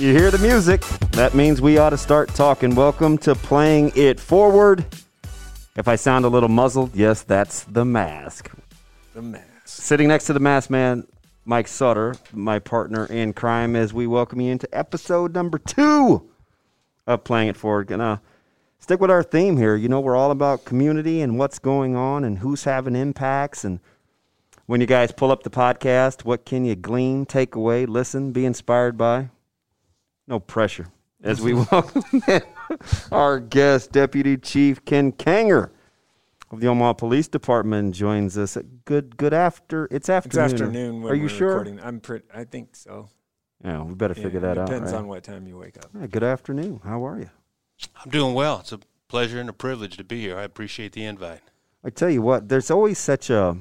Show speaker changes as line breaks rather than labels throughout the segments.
You hear the music. That means we ought to start talking. Welcome to Playing It Forward. If I sound a little muzzled, yes, that's the mask.
The mask.
Sitting next to the mask man, Mike Sutter, my partner in crime, as we welcome you into episode number two of Playing It Forward. Gonna stick with our theme here. You know, we're all about community and what's going on and who's having impacts. And when you guys pull up the podcast, what can you glean, take away, listen, be inspired by? No pressure. As we welcome in our guest, Deputy Chief Ken Kanger of the Omaha Police Department, joins us. Good, good after. It's afternoon.
It's
afternoon.
afternoon. When
Are you
we're
sure?
Recording. I'm pretty. I think so.
Yeah, we better
Yeah,
figure that out.
Depends
right?
on what time you wake up.
Yeah, good afternoon. How are you?
I'm doing well. It's a pleasure and a privilege to be here. I appreciate the invite.
I tell you what, there's always such a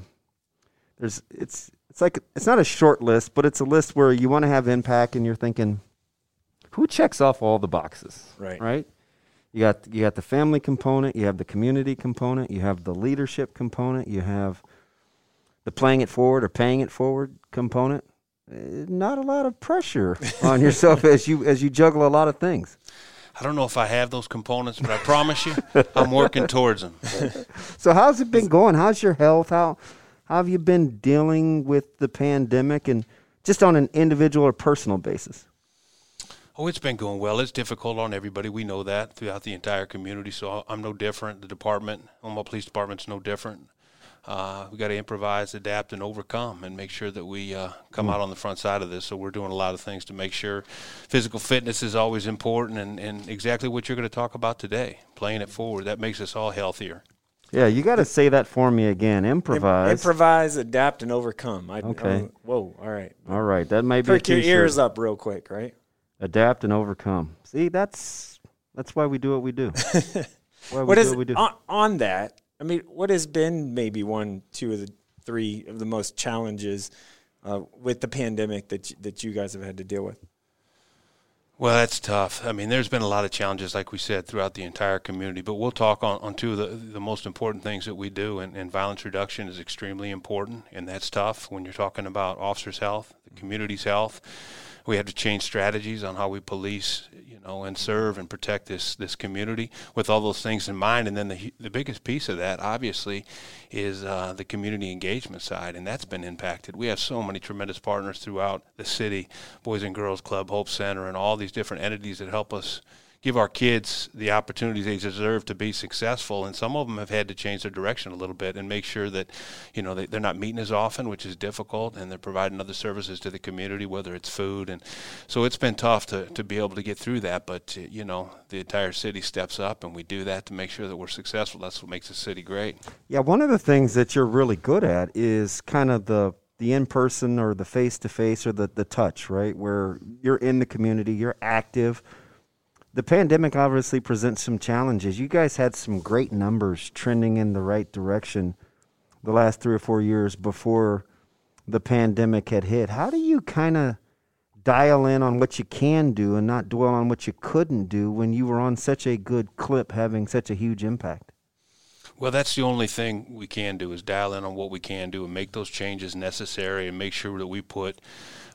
there's it's it's like it's not a short list, but it's a list where you want to have impact and you're thinking who checks off all the boxes,
Right.
Right? You got you got the family component, you have the community component, you have the leadership component, you have the playing it forward or paying it forward component. Eh, Not a lot of pressure on yourself as you as you juggle a lot of things.
I don't know if I have those components, but I promise you, I'm working towards them.
So how's it been going? How's your health? How how have you been dealing with the pandemic and just on an individual or personal basis?
Oh, it's been going well. It's difficult on everybody. We know that throughout the entire community. So I'm no different. The department, Omaha Police Department's no different. Uh, we got to improvise, adapt, and overcome, and make sure that we uh, come out on the front side of this. So we're doing a lot of things to make sure physical fitness is always important, and, and exactly what you're going to talk about today, playing it forward. That makes us all healthier.
Yeah, you got to say that for me again.
Im-
Improvise.
improvise, adapt, and overcome. I,
Okay.
oh, whoa. All right.
All right, that may be a
Perk your
t-shirt.
ears up real quick, right?
Adapt and overcome. See, that's that's why we do what we do. why we
What
do what we do.
on, on that? I mean, what has been maybe one, two of the three of the most challenges uh, with the pandemic that you, that you guys have had to deal with?
Well, that's tough. I mean, there's been a lot of challenges, like we said, throughout the entire community. But we'll talk on, on two of the, the most important things that we do, and, and violence reduction is extremely important, and that's tough when you're talking about officers' health, the community's health. We have to change strategies on how we police, you know, and serve and protect this this community with all those things in mind. And then the the biggest piece of that, obviously, is uh, the community engagement side, and that's been impacted. We have so many tremendous partners throughout the city, Boys and Girls Club, Hope Center, and all these different entities that help us give our kids the opportunities they deserve to be successful. And some of them have had to change their direction a little bit and make sure that, you know, they, they're not meeting as often, which is difficult, and they're providing other services to the community, whether it's food. And so it's been tough to, to be able to get through that. But, uh, you know, the entire city steps up, and we do that to make sure that we're successful. That's what makes the city great.
Yeah, one of the things that you're really good at is kind of the the in person or the face to face or the the touch, right? Where you're in the community, you're active. The pandemic obviously presents some challenges. You guys had some great numbers trending in the right direction the last 3 or 4 years before the pandemic had hit. How do you kind of dial in on what you can do and not dwell on what you couldn't do when you were on such a good clip having such a huge impact?
Well, that's the only thing we can do is dial in on what we can do and make those changes necessary and make sure that we put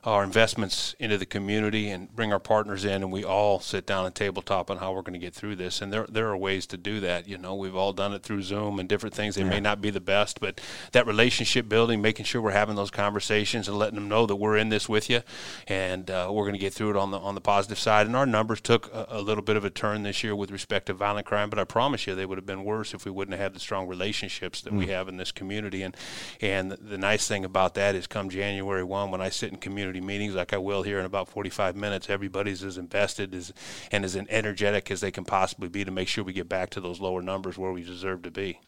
our investments into the community and bring our partners in and we all sit down at tabletop on how we're going to get through this. And there there are ways to do that. You know, we've all done it through Zoom and different things. They may not be the best, but that relationship building, making sure we're having those conversations and letting them know that we're in this with you and uh, we're going to get through it on the on the positive side. And our numbers took a, a little bit of a turn this year with respect to violent crime, but I promise you they would have been worse if we wouldn't have had the strong relationships that we have in this community. And and the nice thing about that is, come January one, when I sit in community community meetings like I will here in about 45 minutes. Everybody's as invested as and as energetic as they can possibly be to make sure we get back to those lower numbers where we deserve to be.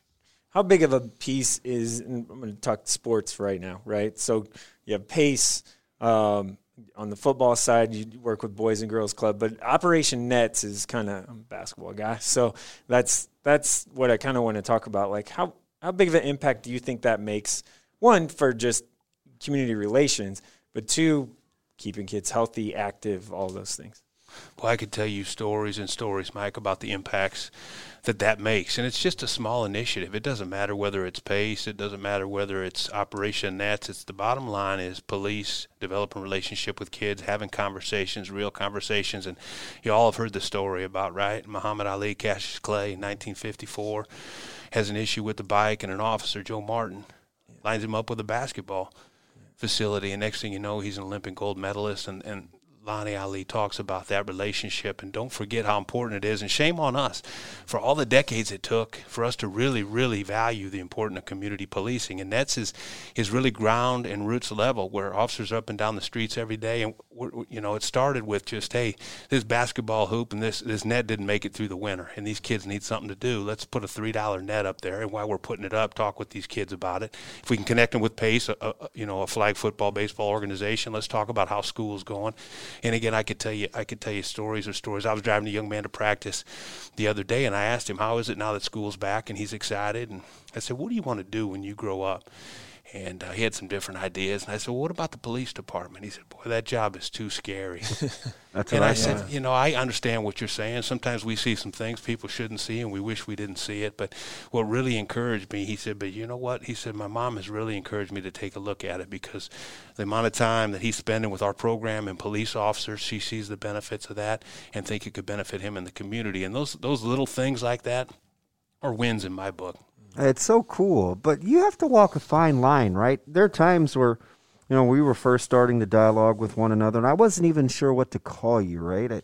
How big of a piece is? I'm going to talk sports right now, right? So you have pace. Um, on the football side, you work with Boys and Girls Club, but Operation Nets is kind of I'm a basketball guy, so that's that's what I kind of want to talk about. Like how how big of an impact do you think that makes? One for just community relations, but two, keeping kids healthy, active, all those things.
Well, I could tell you stories and stories, Mike, about the impacts that that makes. And it's just a small initiative. It doesn't matter whether it's PACE, it doesn't matter whether it's Operation Nets. It's the bottom line is police developing relationship with kids, having conversations, real conversations. And you all have heard the story about, right? Muhammad Ali, Cassius Clay, 1954, has an issue with the bike, and an officer, Joe Martin, lines him up with a basketball facility. And next thing you know, he's an Olympic gold medalist. And, and Lonnie Ali talks about that relationship, and don't forget how important it is. And shame on us for all the decades it took for us to really, really value the importance of community policing. And that's his, his really ground and roots level, where officers are up and down the streets every day. And you know, it started with just, hey, this basketball hoop and this this net didn't make it through the winter, and these kids need something to do. Let's put a three dollar net up there, and while we're putting it up, talk with these kids about it. If we can connect them with Pace, a, a you know, a flag football, baseball organization, let's talk about how school's going and again, I could tell you, I could tell you stories or stories. I was driving a young man to practice the other day, and I asked him, "How is it now that school's back?" And he's excited. And I said, "What do you want to do when you grow up?" And uh, he had some different ideas. And I said, well, "What about the police department?" He said, "Boy, that job is too scary."
That's
and
I,
I said, "You know, I understand what you're saying. Sometimes we see some things people shouldn't see, and we wish we didn't see it. But what really encouraged me, he said, but you know what? He said, my mom has really encouraged me to take a look at it because the amount of time that he's spending with our program and police officers, she sees the benefits of that and think it could benefit him in the community. And those those little things like that are wins in my book."
It's so cool, but you have to walk a fine line, right? There are times where, you know, we were first starting the dialogue with one another, and I wasn't even sure what to call you, right? I,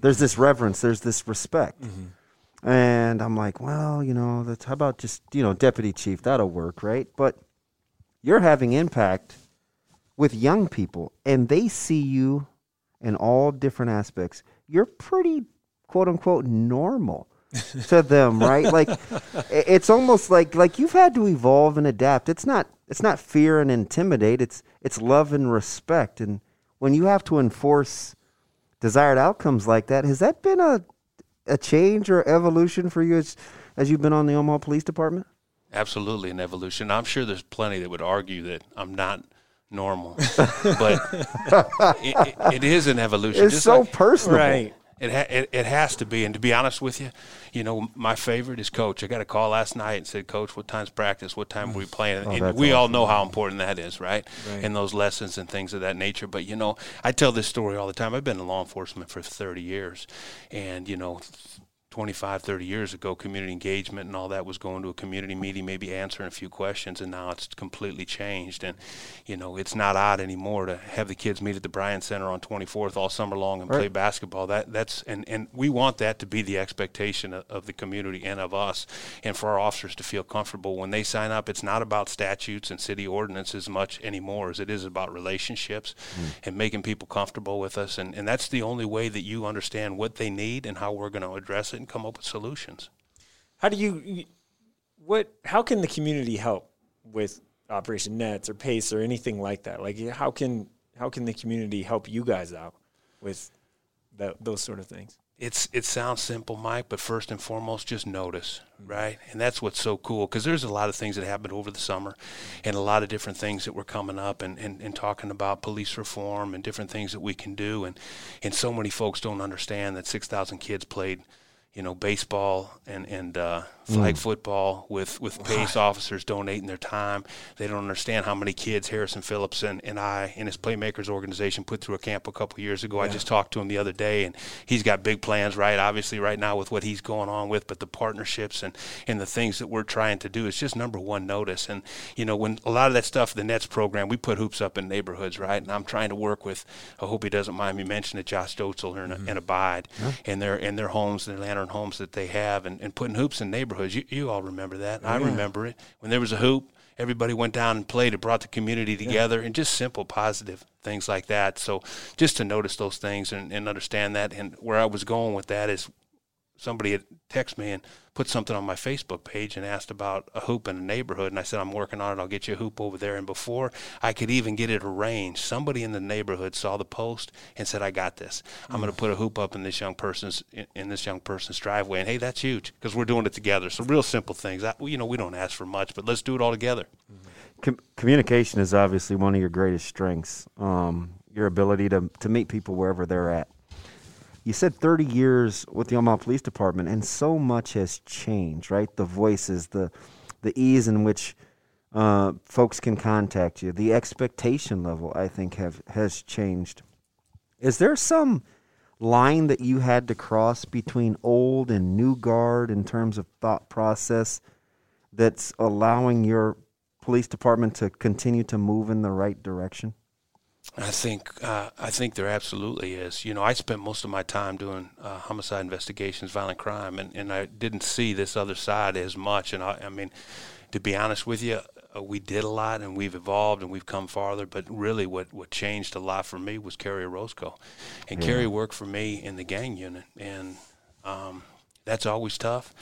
there's this reverence, there's this respect. Mm-hmm. And I'm like, well, you know, that's, how about just, you know, deputy chief? That'll work, right? But you're having impact with young people, and they see you in all different aspects. You're pretty, quote unquote, normal to them, right? Like it's almost like like you've had to evolve and adapt. It's not it's not fear and intimidate. It's it's love and respect. And when you have to enforce desired outcomes like that, has that been a a change or evolution for you as as you've been on the Omaha Police Department?
Absolutely, an evolution. I'm sure there's plenty that would argue that I'm not normal, but it, it, it is an evolution.
It's
Just
so
like,
personal,
right?
It, ha- it it has to be, and to be honest with you, you know my favorite is coach. I got a call last night and said, "Coach, what time's practice? What time are we mm. playing?"
Oh,
we all know how important that is, right?
Right.
And those lessons and things of that nature. But you know, I tell this story all the time. I've been in law enforcement for 30 years, and you know. 25, 30 years ago, community engagement and all that was going to a community meeting, maybe answering a few questions, and now it's completely changed. And, you know, it's not odd anymore to have the kids meet at the Bryant Center on 24th all summer long and play basketball. That that's and, and we want that to be the expectation of, of the community and of us, and for our officers to feel comfortable when they sign up. It's not about statutes and city ordinances much anymore as it is about relationships hmm. and making people comfortable with us. And, and that's the only way that you understand what they need and how we're going to address it and come up with solutions.
How do you what? How can the community help with Operation Nets or Pace or anything like that? Like how can how can the community help you guys out with that, those sort of things?
it's it sounds simple, Mike, but first and foremost, just notice, mm-hmm. right? And that's what's so cool because there's a lot of things that happened over the summer, and a lot of different things that were coming up, and, and, and talking about police reform and different things that we can do, and and so many folks don't understand that six thousand kids played, you know, baseball and and uh, flag mm. football with with pace officers donating their time. They don't understand how many kids Harrison Phillips and, and I and his Playmakers organization put through a camp a couple years ago. I just talked to him the other day, and he's got big plans, right? Obviously, right now with what he's going on with, but the partnerships and and the things that we're trying to do is just number one notice. And you know, when a lot of that stuff, the Nets program, we put hoops up in neighborhoods, right? And I'm trying to work with. I hope he doesn't mind me mentioning it, Josh Dotzler and, mm-hmm. and Abide, and their and their homes, their lantern homes that they have, and, and putting hoops in neighborhoods. You, you all remember that. I oh, remember it when there was a hoop everybody went down and played. It brought the community together, yeah. and just simple positive things like that. So just to notice those things and, and understand that, and where I was going with that is somebody had texted me and put something on my Facebook page and asked about a hoop in a neighborhood. And I said, I'm working on it. I'll get you a hoop over there. And before I could even get it arranged, somebody in the neighborhood saw the post and said, I got this. I'm going to put a hoop up in this young person's in this young person's driveway. And hey, that's huge because we're doing it together. So real simple things. I, you know, we don't ask for much, but let's do it all together.
Com- communication is obviously one of your greatest strengths. Um, your ability to to meet people wherever they're at you said 30 years with the Omaha Police Department, and so much has changed, right? The voices, the the ease in which uh, folks can contact you, the expectation level, I think, have has changed. Is there some line that you had to cross between old and new guard in terms of thought process that's allowing your police department to continue to move in the right direction?
I think uh, I think there absolutely is. You know, I spent most of my time doing uh, homicide investigations, violent crime, and, and I didn't see this other side as much. And I, I mean, to be honest with you, uh, we did a lot and we've evolved and we've come farther. But really, what, what changed a lot for me was Kerrie Orozco, and yeah. Kerrie worked for me in the gang unit, and um, that's always tough.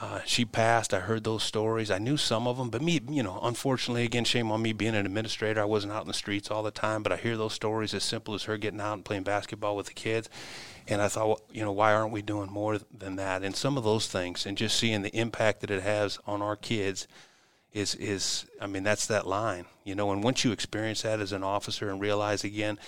Uh, she passed. I heard those stories. I knew some of them, but me, you know, unfortunately, again, shame on me being an administrator. I wasn't out in the streets all the time, but I hear those stories as simple as her getting out and playing basketball with the kids. And I thought, well, you know, why aren't we doing more than that? And some of those things, and just seeing the impact that it has on our kids, is is I mean, that's that line, you know. And once you experience that as an officer and realize again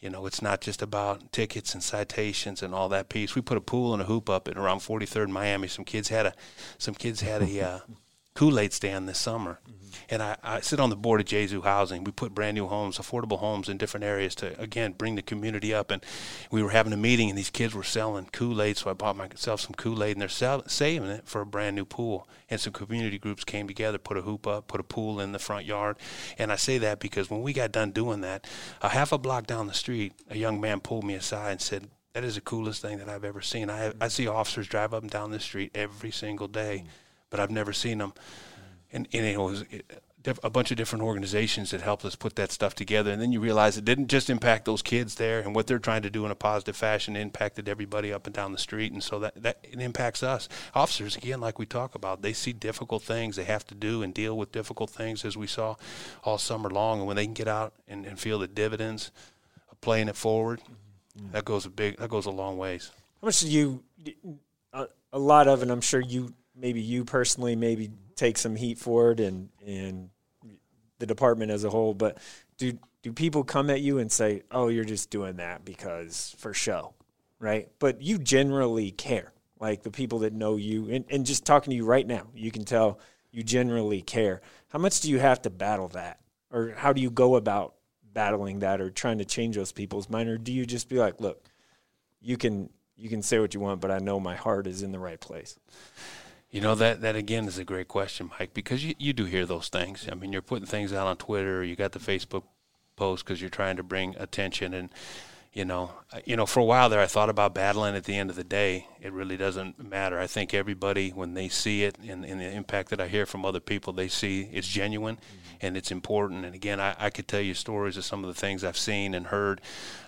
you know, it's not just about tickets and citations and all that piece. We put a pool and a hoop up at around 43rd Miami. Some kids had a, some kids had a uh, Kool-Aid stand this summer. And I, I, sit on the board of Jesu Housing. We put brand new homes, affordable homes in different areas to again bring the community up. And we were having a meeting, and these kids were selling Kool-Aid, so I bought myself some Kool-Aid, and they're sell- saving it for a brand new pool. And some community groups came together, put a hoop up, put a pool in the front yard. And I say that because when we got done doing that, a half a block down the street, a young man pulled me aside and said, that is the coolest thing that I've ever seen. I, I see officers drive up and down the street every single day. But I've never seen them. And, and it was a bunch of different organizations that helped us put that stuff together. And then you realize it didn't just impact those kids there and what they're trying to do in a positive fashion impacted everybody up and down the street. And so that, that it impacts us. Officers, again, like we talk about, they see difficult things they have to do and deal with difficult things as we saw all summer long. And when they can get out and, and feel the dividends of playing it forward, mm-hmm. that goes a big, that goes a long ways.
How much do you, a, a lot of, and I'm sure you maybe you personally maybe take some heat for it and and the department as a whole, but do do people come at you and say, "Oh, you're just doing that because for show," right? But you generally care, like the people that know you, and, and just talking to you right now, you can tell you generally care. How much do you have to battle that, or how do you go about battling that, or trying to change those people's mind, or do you just be like, "Look, you can you can say what you want, but I know my heart is in the right place."
You know that that again is a great question, Mike, because you, you do hear those things. I mean, you're putting things out on Twitter, you got the Facebook post because you're trying to bring attention, and you know, you know, for a while there, I thought about battling. At the end of the day, it really doesn't matter. I think everybody, when they see it and, and the impact that I hear from other people, they see it's genuine. Mm-hmm and it's important. And again, I, I could tell you stories of some of the things I've seen and heard,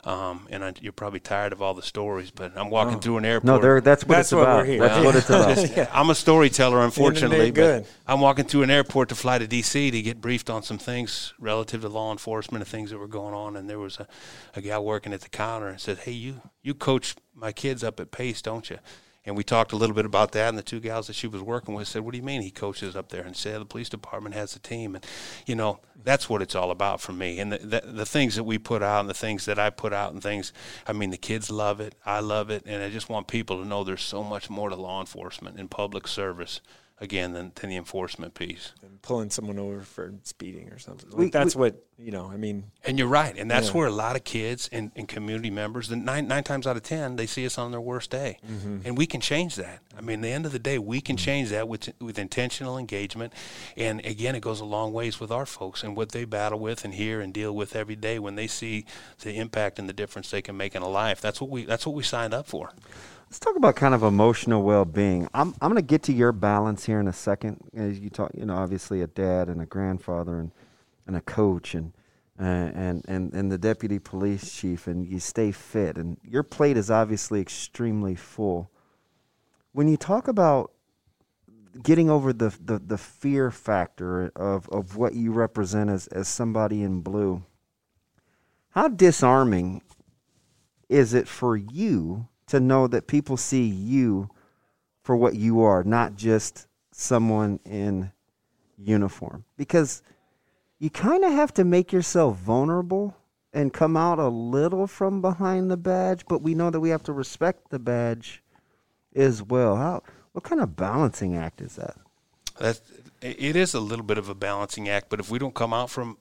um, and I, you're probably tired of all the stories. But I'm walking oh. through an airport.
No, that's what that's it's what about. That's well, what it's about.
yeah. I'm a storyteller, unfortunately, but I'm walking through an airport to fly to D.C. to get briefed on some things relative to law enforcement and things that were going on. And there was a, a guy working at the counter and said, "Hey, you you coach my kids up at Pace, don't you?" And we talked a little bit about that, and the two gals that she was working with said, "What do you mean he coaches up there?" And said, "The police department has a team." And you know, that's what it's all about for me. And the, the, the things that we put out, and the things that I put out, and things. I mean, the kids love it. I love it, and I just want people to know there's so much more to law enforcement and public service again than, than the enforcement piece.
And pulling someone over for speeding or something. Like we, that's we, what you know. I mean,
and you're right, and that's yeah. where a lot of kids and, and community members, the nine nine times out of ten, they see us on their worst day, mm-hmm. and we can change that. I mean, at the end of the day, we can mm-hmm. change that with with intentional engagement, and again, it goes a long ways with our folks and what they battle with and hear and deal with every day when they see the impact and the difference they can make in a life. That's what we that's what we signed up for.
Let's talk about kind of emotional well-being. I'm I'm going to get to your balance here in a second. As you talk, you know, obviously a dad and a grandfather and and a coach and uh, and and and the deputy police chief, and you stay fit, and your plate is obviously extremely full. When you talk about getting over the, the, the fear factor of, of what you represent as, as somebody in blue, how disarming is it for you to know that people see you for what you are, not just someone in uniform. Because you kind of have to make yourself vulnerable and come out a little from behind the badge, but we know that we have to respect the badge as well. How what kind of balancing act is that?
That it is a little bit of a balancing act, but if we don't come out from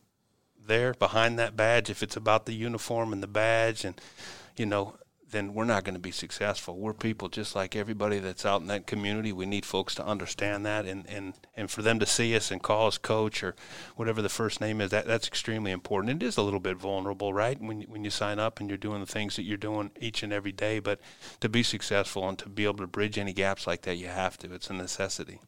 there behind that badge, if it's about the uniform and the badge and you know, then we're not going to be successful. We're people just like everybody that's out in that community. We need folks to understand that and, and, and for them to see us and call us coach or whatever the first name is, that, that's extremely important. It is a little bit vulnerable, right? When, when you sign up and you're doing the things that you're doing each and every day, but to be successful and to be able to bridge any gaps like that, you have to. It's a necessity.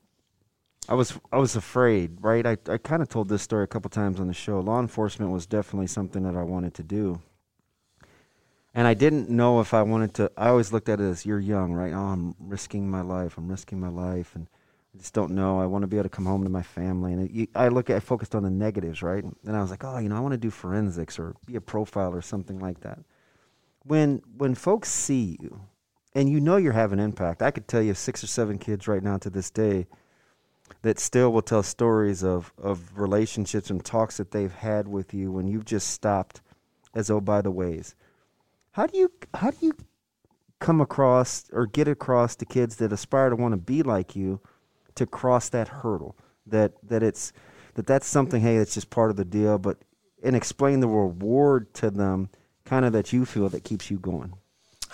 I was I was afraid, right? I, I kind of told this story a couple times on the show. Law enforcement was definitely something that I wanted to do and I didn't know if I wanted to. I always looked at it as you're young, right? Oh, I'm risking my life. I'm risking my life, and I just don't know. I want to be able to come home to my family, and it, I look. At, I focused on the negatives, right? And I was like, oh, you know, I want to do forensics or be a profile or something like that. When when folks see you, and you know you're having impact, I could tell you six or seven kids right now to this day that still will tell stories of of relationships and talks that they've had with you when you've just stopped as oh by the ways how do you how do you come across or get across to kids that aspire to want to be like you to cross that hurdle? That that it's that that's something. Hey, it's just part of the deal. But and explain the reward to them, kind of that you feel that keeps you going.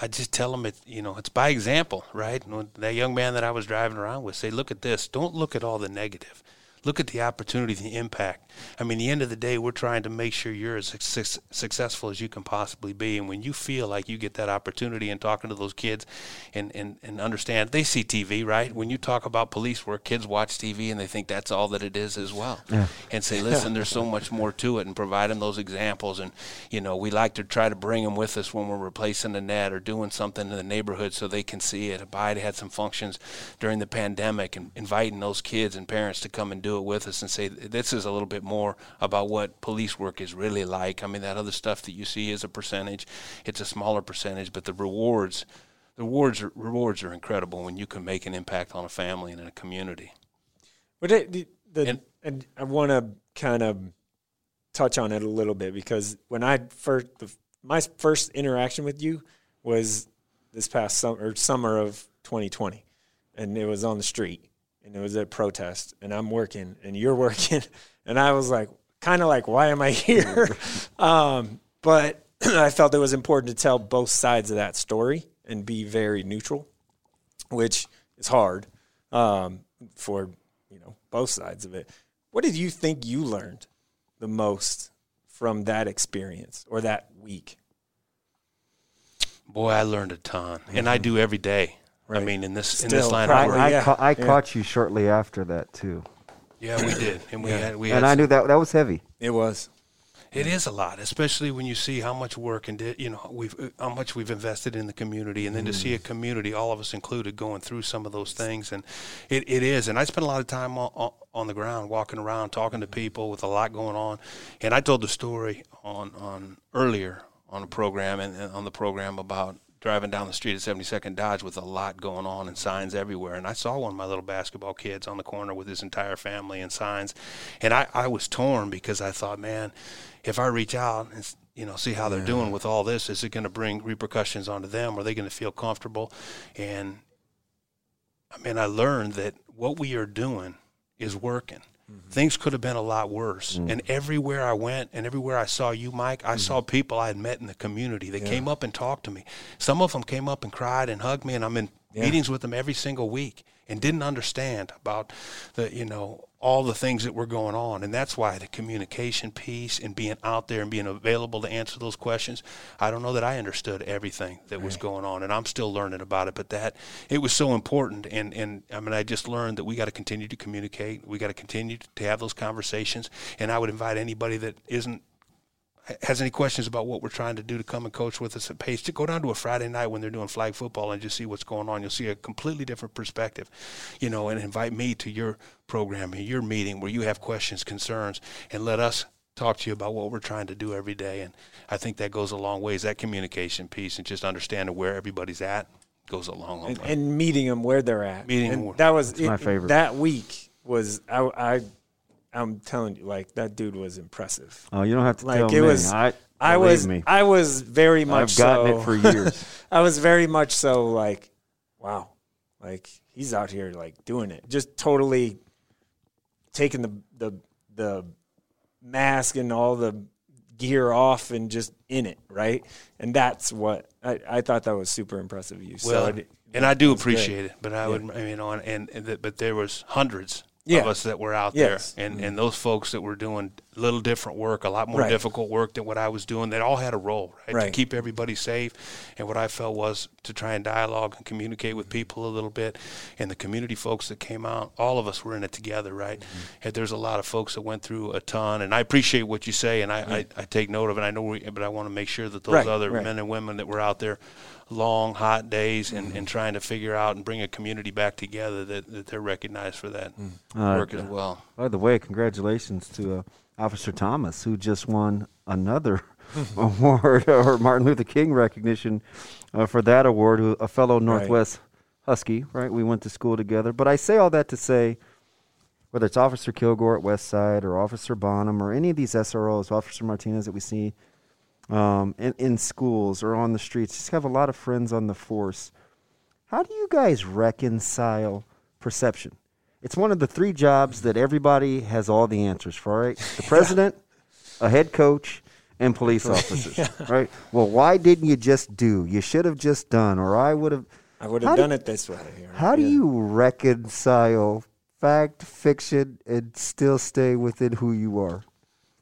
I just tell them it, you know, it's by example, right? That young man that I was driving around with say, look at this. Don't look at all the negative look at the opportunity, the impact. I mean, the end of the day, we're trying to make sure you're as su- successful as you can possibly be. And when you feel like you get that opportunity and talking to those kids and, and, and understand, they see TV, right? When you talk about police work, kids watch TV and they think that's all that it is as well. Yeah. And say, listen, there's so much more to it and provide them those examples. And, you know, we like to try to bring them with us when we're replacing the net or doing something in the neighborhood so they can see it. Abide had some functions during the pandemic and inviting those kids and parents to come and do do it with us and say this is a little bit more about what police work is really like. I mean, that other stuff that you see is a percentage; it's a smaller percentage, but the rewards, the rewards, are, rewards are incredible when you can make an impact on a family and in a community.
But the, the, and, and I want to kind of touch on it a little bit because when I first the, my first interaction with you was this past summer summer of 2020 and it was on the street and it was a protest and I'm working and you're working and I was like kind of like why am I here? Um, but I felt it was important to tell both sides of that story and be very neutral which is hard um, for you know both sides of it. What did you think you learned the most from that experience or that week?
Boy I learned a ton and I do every day Right. I mean, in this Still, in this line,
I, I, yeah. ca- I yeah. caught you shortly after that too.
Yeah, we did, and we yeah. had we
and I knew that that was heavy.
It was.
It is a lot, especially when you see how much work and did, you know we've uh, how much we've invested in the community, and then mm. to see a mm. community, all of us included, going through some of those things, and it, it is. And I spent a lot of time on, on the ground, walking around, talking to people with a lot going on. And I told the story on on earlier on a program and, and on the program about driving down the street at 72nd Dodge with a lot going on and signs everywhere. And I saw one of my little basketball kids on the corner with his entire family and signs. And I, I was torn because I thought, man, if I reach out and you know see how they're doing with all this, is it going to bring repercussions onto them? Are they going to feel comfortable? And I mean, I learned that what we are doing is working. Mm-hmm. Things could have been a lot worse. Mm-hmm. And everywhere I went and everywhere I saw you, Mike, I mm-hmm. saw people I had met in the community They yeah. came up and talked to me. Some of them came up and cried and hugged me, and I'm in yeah. meetings with them every single week. and didn't understand about the you know all the things that were going on. And that's why the communication piece and being out there and being available to answer those questions i don't know that i understood everything that right. was going on. And i'm still learning about it but that it was so important. And and i mean i just learned that we got to continue to communicate. We got to continue to have those conversations. And i would invite anybody that isn't has any questions about what we're trying to do to come and coach with us at Pace, to go down to a Friday night when they're doing flag football and just see what's going on. You'll see a completely different perspective, you know, and invite me to your program, and your meeting where you have questions, concerns, and let us talk to you about what we're trying to do every day. And I think that goes a long ways. That communication piece and just understanding where everybody's at goes a long, long
and,
way.
And meeting them where they're at.
Meeting them.
That was
it, my favorite.
That week was I, I I'm telling you, like that dude was impressive.
Oh, you don't have to
like
tell
it
me.
was.
I,
I was.
me.
I was very much.
I've gotten
so,
it for years.
I was very much so like, wow, like he's out here like doing it, just totally taking the the the mask and all the gear off and just in it, right? And that's what I, I thought that was super impressive of you.
Well,
so
and I do appreciate
great.
it, but I
Yeah.
would, you know, and, and, and but there was hundreds
Yeah.
of us that were out
Yes.
there, and and those folks that were doing a little different work, a lot more
Right.
difficult work than what I was doing. They all had a role, right, to keep everybody safe. And what I felt was to try and dialogue and communicate with people a little bit. And the community folks that came out, all of us were in it together, right?
Mm-hmm.
And there's a lot of folks that went through a ton, and I appreciate what you say, and I I, I take note of it. I know, we, but I want to make sure that those
Right,
other
right.
men and women that were out there long hot days
Mm-hmm.
and, and trying to figure out and bring a community back together that, that they're recognized for that
Uh,
work as well.
By the way, congratulations to uh, Officer Thomas, who just won another award or Martin Luther King recognition uh, for that award. Who a fellow Northwest Husky, right? We went to school together. But I say all that to say, whether it's Officer Kilgore at West Side or Officer Bonham or any of these SROs, Officer Martinez that we see um, in, in schools or on the streets, just have a lot of friends on the force. How do you guys reconcile perception? It's one of the three jobs that everybody has all the answers for, right? The president, a head coach, and police officers, right? Well, why didn't you just do? You should have just done, or I would have.
I would have
do-
done it this way.
How do you reconcile fact, fiction, and still stay within who you are?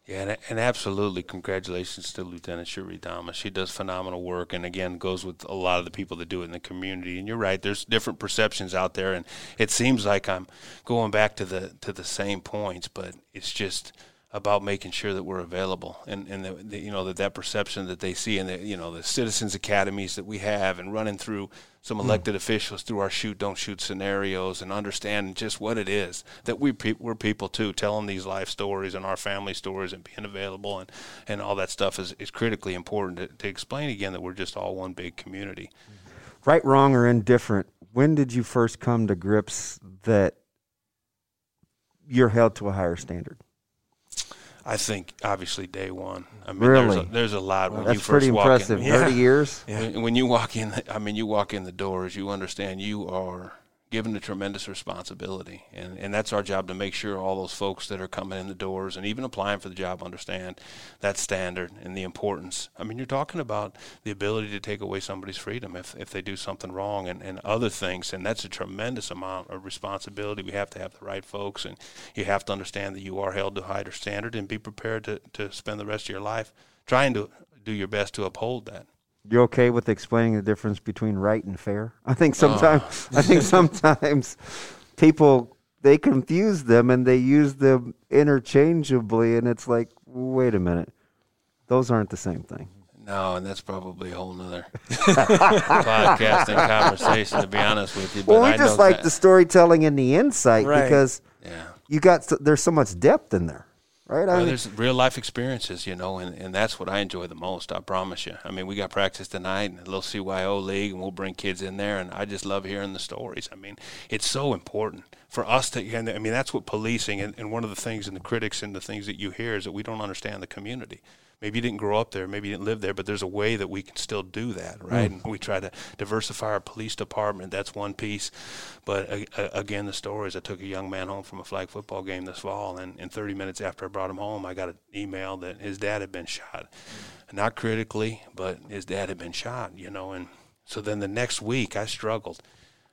Yeah, and, and absolutely, congratulations to Lieutenant Shuri Thomas. She does phenomenal work, and again, goes with a lot of the people that do it in the community. And you're right; there's different perceptions out there, and it seems like I'm going back to the to the same points, but it's just about making sure that we're available, and and the, the, you know that that perception that they see, and the you know the citizens academies that we have, and running through some hmm. elected officials through our shoot don't shoot scenarios, and understanding just what it is that we pe- we're people too, telling these life stories and our family stories, and being available, and and all that stuff is is critically important to, to explain again that we're just all one big community. Mm-hmm.
Right, wrong, or indifferent. When did you first come to grips that you're held to a higher standard?
I think obviously day one. I mean, there's
Really?
a, there's a lot when you
That's
first
pretty
walk
impressive.
in.
Yeah.
Thirty years.
When, when you walk in, the, I mean, you walk in the doors, you understand you are given a tremendous responsibility, and and that's our job to make sure all those folks that are coming in the doors and even applying for the job understand that standard and the importance. I mean, you're talking about the ability to take away somebody's freedom if if they do something wrong and and other things, and that's a tremendous amount of responsibility. We have to have the right folks, and you have to understand that you are held to a higher standard and be prepared to to spend the rest of your life trying to do your best to uphold that.
You're okay with explaining the difference between right and fair? I think sometimes I think oh. sometimes people they confuse them and they use them interchangeably and it's like, wait a minute. Those aren't the same thing.
No, and that's probably a whole nother podcasting conversation, to be honest with you. But
Well, we
I
just
know
like
that-
the storytelling and the insight
Right.
because
Yeah.
you got so, there's so much depth in there, right? I
Well,
mean,
there's real life experiences, you know, and, and that's what I enjoy the most. I promise you. I mean, we got practice tonight in a little CYO league, and we'll bring kids in there, and I just love hearing the stories. I mean, it's so important for us to. And I mean, that's what policing and, and one of the things and the critics and the things that you hear is that we don't understand the community. Maybe you didn't grow up there, maybe you didn't live there, but there's a way that we can still do that, right? And we try to diversify our police department. That's one piece. But uh, uh, again, the stories. I took a young man home from a flag football game this fall, and, and 30 minutes after I brought him home, I got an email that his dad had been shot. Not critically, but his dad had been shot, you know. And so then the next week, I struggled.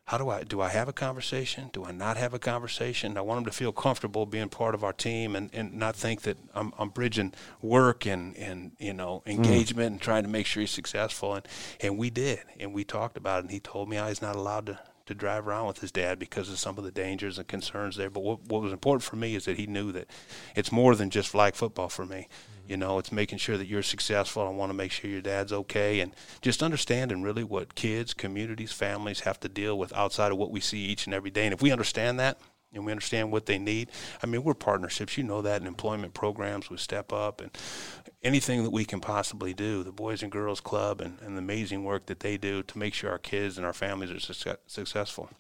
How do I do I have a conversation? Do I not have a conversation? I want them to feel comfortable being part of our team and, and not think that I'm, I'm bridging work and, and you know mm. engagement mm. and trying to make sure he's successful and and we did and we talked about it and he told me I was not allowed to to drive around with his dad because of some of the dangers and concerns there. But what, what was important for me is that he knew that it's more than just flag football for me. Mm-hmm. You know, it's making sure that you're successful. I want to make sure your dad's okay, and just understanding really what kids, communities, families have to deal with outside of what we see each and every day. And if we understand that, and we understand what they need. I mean, we're partnerships. You know that in employment programs with Step Up and anything that we can possibly do. The Boys and Girls Club and, and the amazing work that they do to make sure our kids and our families are su- successful.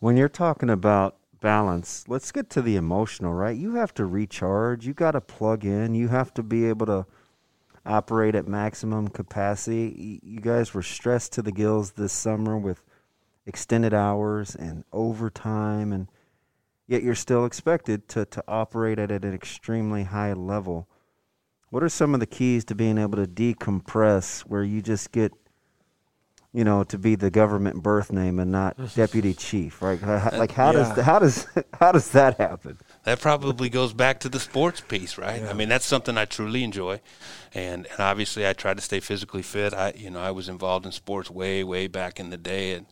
When you're talking about balance, let's get to the emotional, right? You have to recharge. You got to plug in. You have to be able to operate at maximum capacity. You guys were stressed to the gills this summer with extended hours and overtime and yet you're still expected to, to operate at an extremely high level. What are some of the keys to being able to decompress where you just get, you know, to be the government birth name and not deputy chief, right? Like how yeah. does how does how does that happen?
That probably goes back to the sports piece, right? Yeah. I mean, that's something I truly enjoy, and and obviously I try to stay physically fit. I you know I was involved in sports way way back in the day, and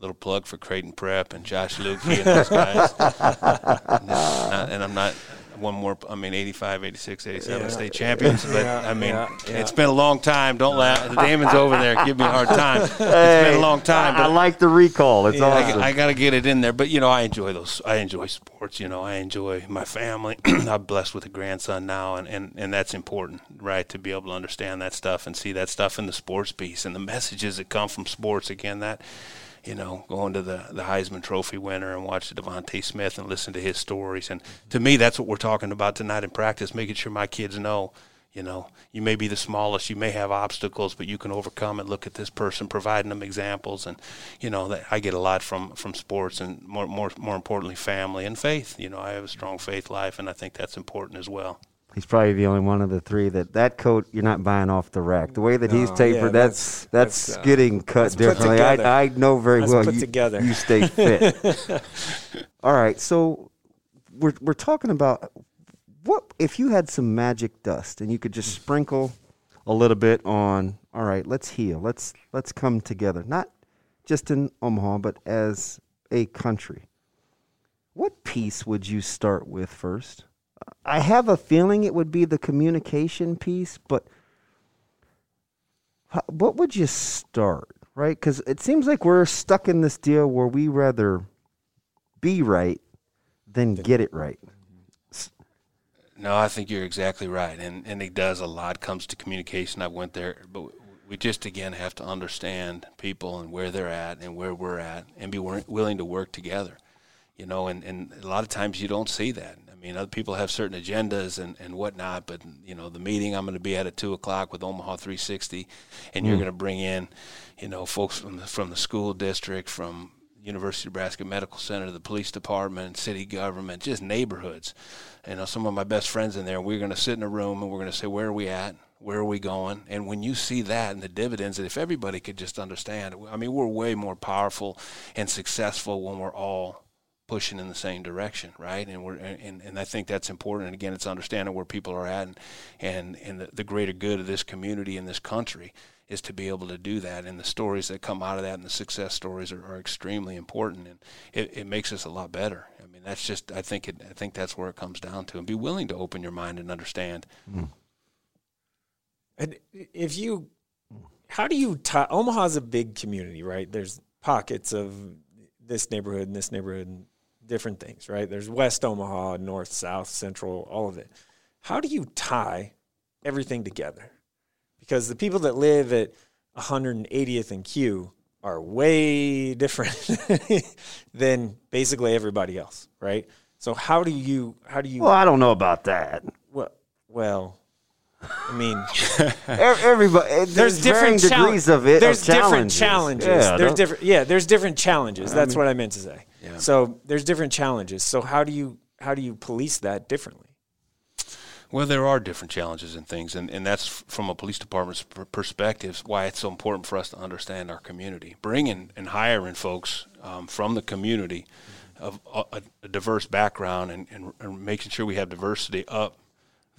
little plug for Creighton Prep and Josh Lukey and those guys. and, not, and, I'm not one more. I mean, 85, 86, 87 yeah. state champions. But yeah, I mean, yeah, it's been a long time. Don't laugh. The Damon's over there. Give me a hard time. It's been a long time.
I, I like the recall. It's awesome.
I, I got to get it in there. But you know, I enjoy those. I enjoy sports. You know, I enjoy my family. I'm blessed with a grandson now, and, and and that's important, right? To be able to understand that stuff and see that stuff in the sports piece and the messages that come from sports. Again, that you know, going to the, the Heisman Trophy winner and watch DeVonta Smith and listen to his stories. And to me, that's what we're talking about tonight in practice, making sure my kids know, you know, you may be the smallest, you may have obstacles, but you can overcome it. Look at this person, providing them examples. And, you know, that I get a lot from, from sports and more, more, more importantly, family and faith. You know, I have a strong faith life, and I think that's important as well.
He's probably the only one of the three that that coat you're not buying off the rack. The way that no, he's tapered, yeah, that's that's, that's uh, getting cut differently. I, I know very
that's
well.
Put
you,
together.
you stay fit. All right, so we're we're talking about what if you had some magic dust and you could just sprinkle a little bit on. All right, let's heal. Let's let's come together. Not just in Omaha, but as a country. What piece would you start with first? I have a feeling it would be the communication piece, but what would you start, right? Because it seems like we're stuck in this deal where we rather be right than get it right.
No, I think you're exactly right, and and it does a lot comes to communication. I went there, but we just again have to understand people and where they're at and where we're at, and be willing to work together. You know, and and a lot of times you don't see that. I mean, other people have certain agendas and, and whatnot, but you know, the meeting I'm going to be at at two o'clock with Omaha 360, and mm. you're going to bring in, you know, folks from the, from the school district, from University of Nebraska Medical Center, the police department, city government, just neighborhoods. You know, some of my best friends in there. We're going to sit in a room and we're going to say, where are we at? Where are we going? And when you see that and the dividends, that if everybody could just understand, I mean, we're way more powerful and successful when we're all pushing in the same direction, right? And we're and, and I think that's important. And again, it's understanding where people are at and and, and the, the greater good of this community and this country is to be able to do that. And the stories that come out of that and the success stories are, are extremely important, and it, it makes us a lot better. I mean, that's just I think it I think that's where it comes down to, and be willing to open your mind and understand. Mm.
And if you, how do you tie? Omaha's a big community, right? There's pockets of this neighborhood and this neighborhood and different things, right? There's West Omaha, North, South, Central, all of it. How do you tie everything together? Because the people that live at 180th and Q are way different than basically everybody else, right? So how do you how do you
Well, I don't know about that.
Well, well I mean,
everybody. Eh, there's, there's different degrees of it.
There's
of
different challenges. Yeah, there's different. Yeah, there's different challenges. That's I mean, what I meant to say. So there's different challenges. So how do you how do you police that differently?
Well, there are different challenges and things, and, and that's from a police department's perspective why it's so important for us to understand our community. Bringing and hiring folks um, from the community of a, a diverse background and, and, and, making sure we have diversity up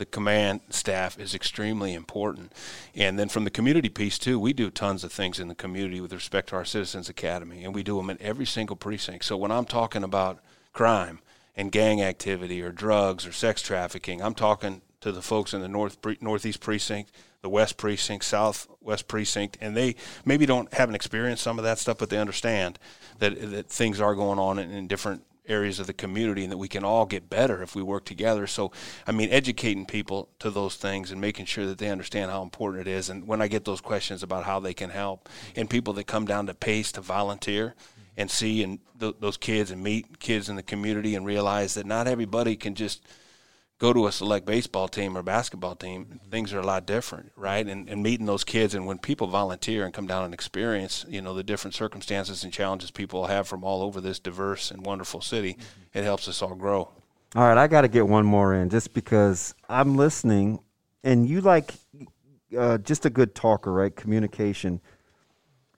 the command staff is extremely important. And then from the community piece, too, we do tons of things in the community with respect to our Citizens Academy, and we do them in every single precinct. So when I'm talking about crime, and gang activity or drugs or sex trafficking. I'm talking to the folks in the north northeast precinct, the west precinct, southwest precinct, and they maybe don't haven't experienced some of that stuff, but they understand that that things are going on in, in different areas of the community and that we can all get better if we work together. So, I mean, educating people to those things and making sure that they understand how important it is. And when I get those questions about how they can help, and people that come down to PACE to volunteer, and see and th- those kids and meet kids in the community and realize that not everybody can just go to a select baseball team or basketball team. Things are a lot different, right? And, and meeting those kids and when people volunteer and come down and experience, you know, the different circumstances and challenges people have from all over this diverse and wonderful city, mm-hmm. it helps us all grow.
All right, I got to get one more in just because I'm listening and you like uh, just a good talker, right? Communication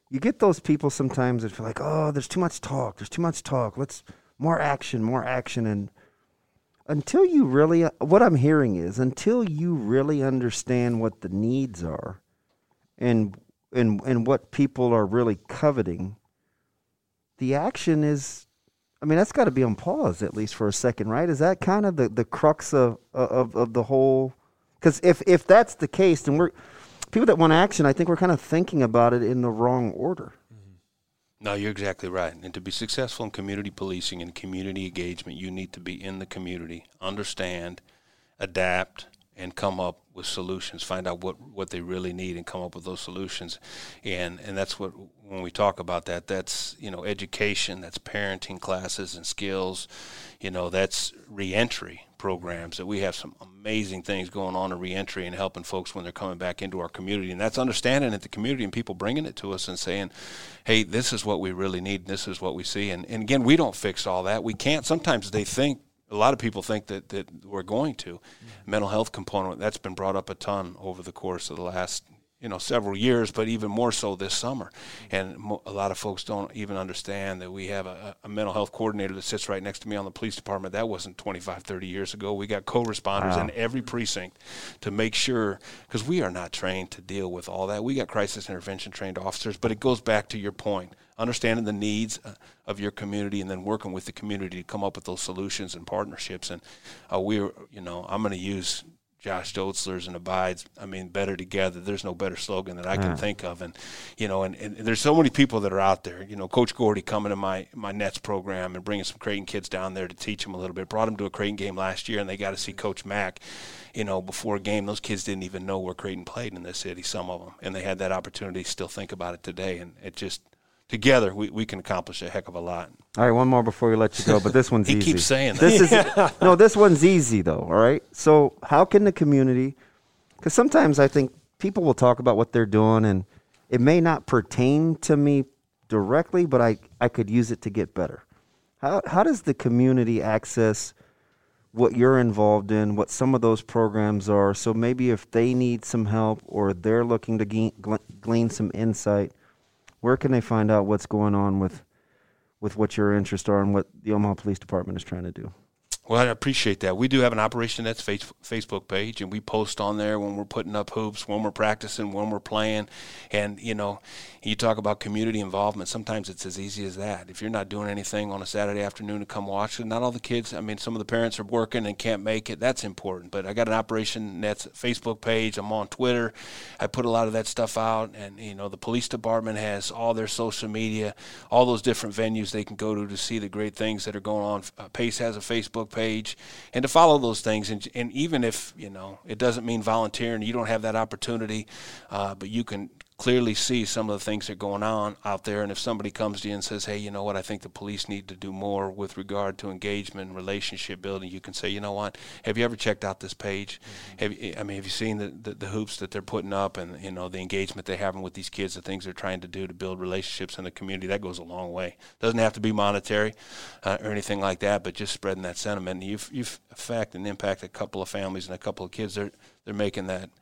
you get those people sometimes that feel like, oh, there's too much talk. There's too much talk. Let's more action, more action. And until you really, what I'm hearing is until you really understand what the needs are, and and and what people are really coveting, the action is. I mean, that's got to be on pause at least for a second, right? Is that kind of the, the crux of, of, of the whole? Because if, if that's the case, then we're people that want action, I think we're kind of thinking about it in the wrong order.
No, you're exactly right. And to be successful in community policing and community engagement, you need to be in the community, understand, adapt, and come up with solutions. Find out what, what they really need and come up with those solutions. And and that's what when we talk about that, that's you know education, that's parenting classes and skills, you know that's reentry programs that we have some amazing things going on in reentry and helping folks when they're coming back into our community and that's understanding it the community and people bringing it to us and saying hey this is what we really need this is what we see and, and again we don't fix all that we can't sometimes they think a lot of people think that, that we're going to mm-hmm. mental health component that's been brought up a ton over the course of the last you know several years, but even more so this summer. And mo- a lot of folks don't even understand that we have a, a, mental health coordinator that sits right next to me on the police department. That wasn't 25, 30 years ago. We got co-responders wow. in every precinct to make sure because we are not trained to deal with all that. We got crisis intervention trained officers, but it goes back to your point understanding the needs uh, of your community and then working with the community to come up with those solutions and partnerships and uh, we're you know i'm going to use Josh Dotzler's and Abide's. I mean, better together. There's no better slogan that I can yeah. think of. And you know, and, and, there's so many people that are out there. You know, Coach Gordy coming to my my Nets program and bringing some Creighton kids down there to teach them a little bit. Brought them to a Creighton game last year, and they got to see Coach Mack. You know, before a game, those kids didn't even know where Creighton played in this city. Some of them, and they had that opportunity still think about it today. And it just together we, we can accomplish a heck of a lot.
All right, one more before we let you go, but this one's
he
easy.
He keeps saying that.
This is no, this one's easy though. All right, so how can the community? Because sometimes I think people will talk about what they're doing, and it may not pertain to me directly, but I I could use it to get better. How how does the community access? what you're involved in, what some of those programs are. So maybe if they need some help or they're looking to gain, glean some insight, where can they find out what's going on with with what your interests are and what the Omaha Police Department is trying to do?
Well, I appreciate that. We do have an Operation Nets Facebook page, and we post on there when we're putting up hoops, when we're practicing, when we're playing. And, you know, you talk about community involvement. Sometimes it's as easy as that. If you're not doing anything on a Saturday afternoon to come watch it, not all the kids, I mean, some of the parents are working and can't make it. That's important. But I got an Operation Nets Facebook page. I'm on Twitter. I put a lot of that stuff out. And, you know, the police department has all their social media, all those different venues they can go to to see the great things that are going on. Pace has a Facebook page and to follow those things. And, and even if, you know, it doesn't mean volunteering, you don't have that opportunity, uh, but you can clearly see some of the things that are going on out there. And if somebody comes to you and says, hey, you know what, I think the police need to do more with regard to engagement and relationship building, you can say, you know what, have you ever checked out this page? Mm-hmm. Have you, I mean, have you seen the, the, the, hoops that they're putting up and, you know, the engagement they're having with these kids, the things they're trying to do to build relationships in the community? That goes a long way. Doesn't have to be monetary uh, or anything like that, but just spreading that sentiment. And you've, you've affected and impacted a couple of families and a couple of kids. They're, they're making that –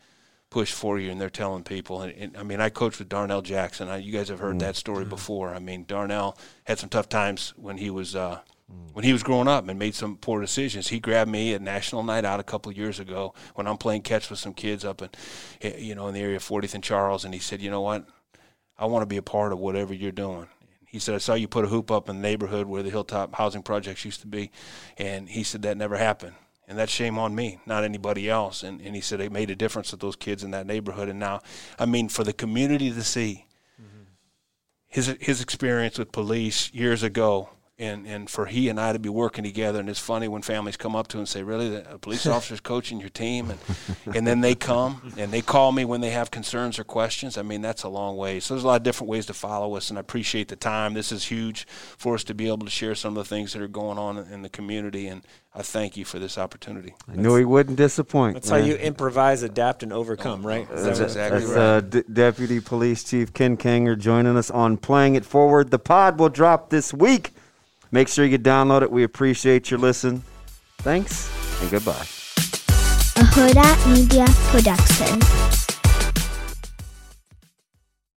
push for you, and they're telling people. And, and I mean, I coached with Darnell Jackson. I, you guys have heard mm. that story mm. before. I mean, Darnell had some tough times when he was uh, mm. when he was growing up and made some poor decisions. He grabbed me at National Night Out a couple of years ago when I'm playing catch with some kids up in eh, you know in the area of 40th and Charles, and he said, "You know what? I want to be a part of whatever you're doing." He said, I saw you put a hoop up in the neighborhood where the Hilltop Housing Projects used to be. And he said, that never happened and that's shame on me, not anybody else. And, and he said it made a difference with those kids in that neighborhood. And now, I mean, for the community to see mm-hmm. his his experience with police years ago and and for he and I to be working together. And it's funny when families come up to and say, "Really, a police officer's coaching your team?" And and then they come and they call me when they have concerns or questions. I mean, that's a long way. So there's a lot of different ways to follow us, and I appreciate the time. This is huge for us to be able to share some of the things that are going on in the community, and I thank you for this opportunity.
I knew he wouldn't disappoint.
That's man. how you improvise, adapt, and overcome, right?
That's, that's exactly
that's,
right.
Uh, D- Deputy Police Chief Ken Kanger joining us on Playing It Forward. The pod will drop this week. Make sure you download it. We appreciate your listen. Thanks and goodbye.
A Hurrdat Media Production.